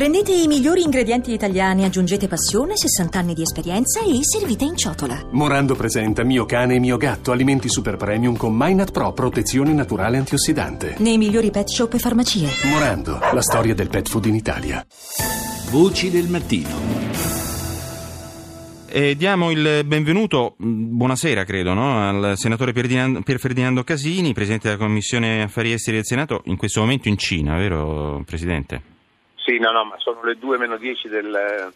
Prendete i migliori ingredienti italiani, aggiungete passione, 60 anni di esperienza e servite in ciotola. Morando presenta Mio cane e mio gatto, alimenti super premium con Minat Pro, protezione naturale antiossidante. Nei migliori pet shop e farmacie. Morando, la storia del pet food in Italia. Voci del mattino. E diamo il benvenuto, buonasera credo, no? al senatore Pier Ferdinando Casini, presidente della Commissione Affari Esteri del Senato, in questo momento in Cina, vero Presidente? Sì, no, no, ma sono le 2 meno 10 del,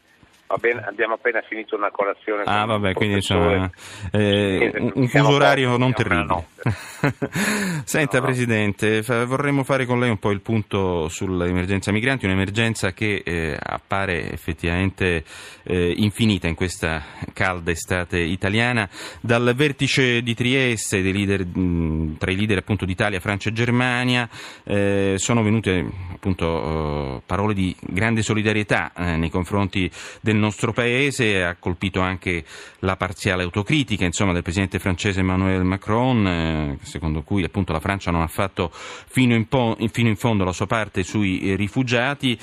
Bene, abbiamo appena finito una colazione. Ah, vabbè, quindi insomma, eh, un, fuso orario non terribile. Senta, no, Presidente, vorremmo fare con lei un po' il punto sull'emergenza migranti, un'emergenza che eh, appare effettivamente eh, infinita in questa calda estate italiana. Dal vertice di Trieste, leader, mh, tra i leader appunto d'Italia, Francia e Germania, eh, sono venute appunto eh, parole di grande solidarietà eh, nei confronti del del nostro paese, ha colpito anche la parziale autocritica insomma, del presidente francese Emmanuel Macron, eh, secondo cui appunto la Francia non ha fatto fino in, po- fino in fondo la sua parte sui rifugiati.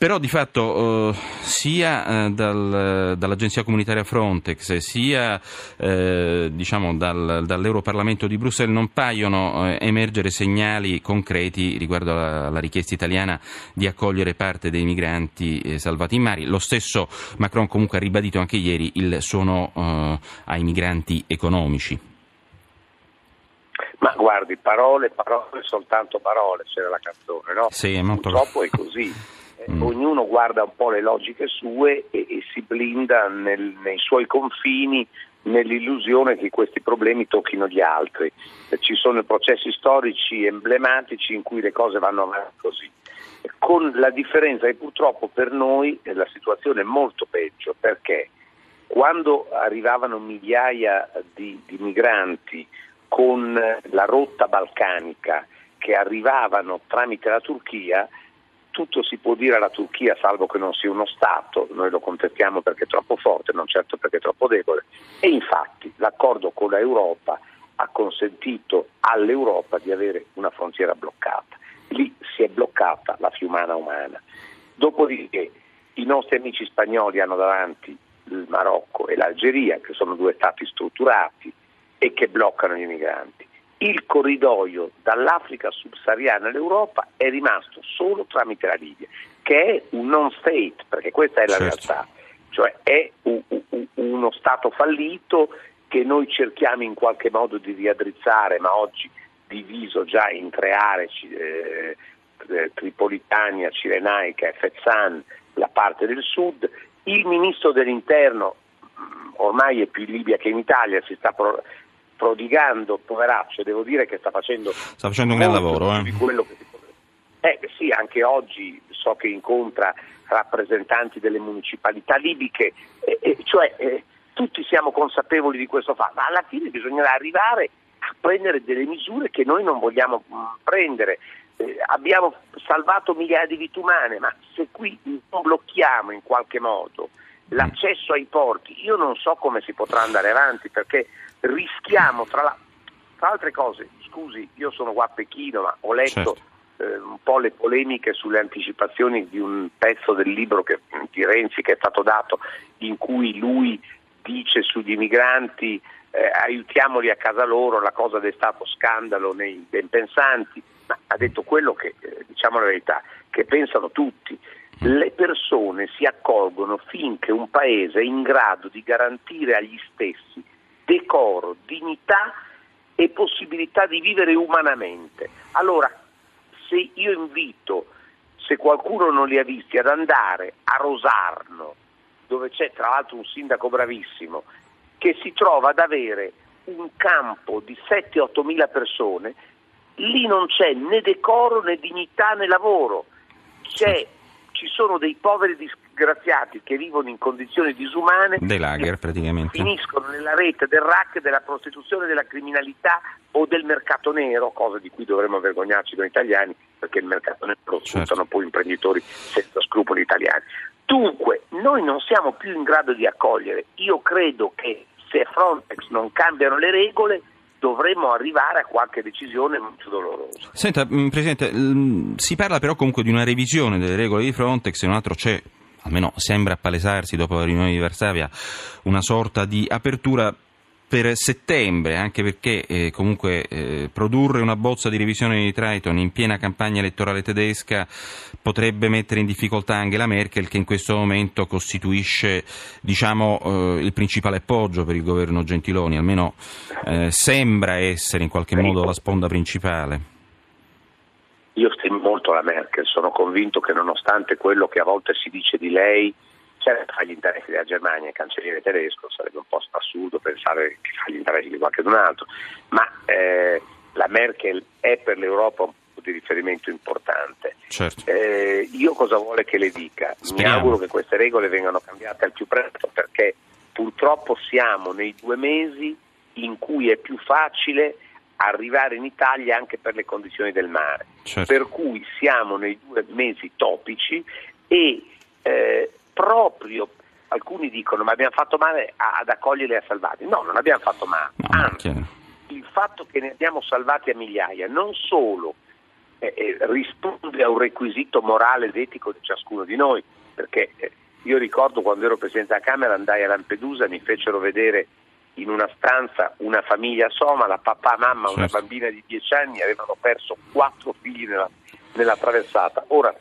Però di fatto eh, sia eh, dal, dall'Agenzia Comunitaria Frontex sia eh, diciamo dal, dall'Europarlamento di Bruxelles non paiono eh, emergere segnali concreti riguardo alla, alla, richiesta italiana di accogliere parte dei migranti eh, salvati in mare. Lo stesso Macron comunque ha ribadito anche ieri il suono eh, ai migranti economici. Ma guardi, parole, parole, soltanto parole, c'era la canzone, no? Sì, è molto... Purtroppo è così. Mm. Ognuno guarda un po' le logiche sue e, e si blinda nel, nei suoi confini nell'illusione che questi problemi tocchino gli altri. Ci sono processi storici emblematici in cui le cose vanno avanti così. Con la differenza che purtroppo per noi la situazione è molto peggio perché quando arrivavano migliaia di, di migranti con la rotta balcanica che arrivavano tramite la Turchia, tutto si può dire alla Turchia salvo che non sia uno Stato, noi lo contestiamo perché è troppo forte, non certo perché è troppo debole. E infatti l'accordo con l'Europa ha consentito all'Europa di avere una frontiera bloccata. Lì si è bloccata la fiumana umana. Dopodiché i nostri amici spagnoli hanno davanti il Marocco e l'Algeria, che sono due stati strutturati e che bloccano gli migranti il corridoio dall'Africa subsahariana all'Europa è rimasto solo tramite la Libia, che è un non state, perché questa è la certo. realtà, cioè è un, un, uno Stato fallito che noi cerchiamo in qualche modo di riaddrizzare, ma oggi diviso già in tre aree, eh, eh, Tripolitania, Cirenaica e Fezzan, la parte del sud. Il ministro dell'interno mm, ormai è più in Libia che in Italia, si sta pro- prodigando, poveraccio, devo dire che sta facendo, sta facendo un gran lavoro. Eh. Eh, sì, anche oggi so che incontra rappresentanti delle municipalità libiche, eh, eh, cioè tutti siamo consapevoli di questo fatto, ma alla fine bisognerà arrivare a prendere delle misure che noi non vogliamo mm, prendere. Eh, abbiamo salvato migliaia di vite umane, ma se qui non blocchiamo in qualche modo l'accesso ai porti, io non so come si potrà andare avanti perché rischiamo, tra, la, tra altre cose, scusi, io sono qua a Pechino, ma ho letto certo. eh, un po' le polemiche sulle anticipazioni di un pezzo del libro che, di Renzi che è stato dato, in cui lui dice sugli migranti eh, aiutiamoli a casa loro, la cosa è stato scandalo nei ben pensanti, ma ha detto quello che, eh, diciamo la verità, che pensano tutti le persone si accolgono finché un paese è in grado di garantire agli stessi decoro, dignità e possibilità di vivere umanamente. Allora, se io invito, se qualcuno non li ha visti, ad andare a Rosarno, dove c'è tra l'altro un sindaco bravissimo, che si trova ad avere un campo di 7-8 mila persone, lì non c'è né decoro né dignità né lavoro, c'è ci sono dei poveri disgraziati che vivono in condizioni disumane, dei lager praticamente, finiscono nella rete del rack, della prostituzione, della criminalità o del mercato nero, cosa di cui dovremmo vergognarci noi italiani, perché il mercato nero lo sfruttano certo. poi imprenditori senza scrupoli italiani. Dunque, noi non siamo più in grado di accogliere. Io credo che se Frontex non cambiano le regole, dovremmo arrivare a qualche decisione molto dolorosa. Senta, mm, Presidente, mm, si parla però comunque di una revisione delle regole di Frontex e un altro c'è, almeno sembra appalesarsi dopo la riunione di Varsavia, una sorta di apertura per settembre, anche perché eh, comunque eh, produrre una bozza di revisione di Triton in piena campagna elettorale tedesca potrebbe mettere in difficoltà Angela Merkel che in questo momento costituisce diciamo, eh, il principale appoggio per il governo Gentiloni, almeno eh, sembra essere in qualche modo la sponda principale. Io stimo molto la Merkel, sono convinto che nonostante quello che a volte si dice di lei, certo fa gli interessi della Germania, il cancelliere tedesco, sarebbe un po' assurdo pensare che fa gli interessi di qualcun altro, ma eh, la Merkel è per l'Europa un punto di riferimento importante. Certo. Eh, io cosa vuole che le dica? Speriamo. Mi auguro che queste regole vengano cambiate al più presto perché purtroppo siamo nei due mesi in cui è più facile arrivare in Italia anche per le condizioni del mare. Certo. Per cui siamo nei due mesi topici e eh, proprio alcuni dicono ma abbiamo fatto male ad accoglierli e a salvarli. No, non abbiamo fatto male. Anzi, il fatto che ne abbiamo salvati a migliaia non solo eh, eh, risponde a un requisito morale ed etico di ciascuno di noi, perché eh, io ricordo quando ero Presidente della Camera andai a Lampedusa, mi fecero vedere in una stanza una famiglia somala, papà, mamma, una Certo. bambina di 10 anni, avevano perso quattro figli nella, nella traversata. Ora,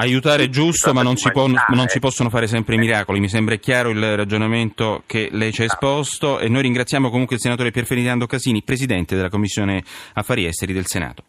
Aiutare è giusto, ma non si, può- non si eh. possono fare sempre i miracoli. Mi sembra chiaro il ragionamento che lei ci ha esposto e noi ringraziamo comunque il senatore Pierferdinando Casini, Presidente della Commissione Affari Esteri del Senato.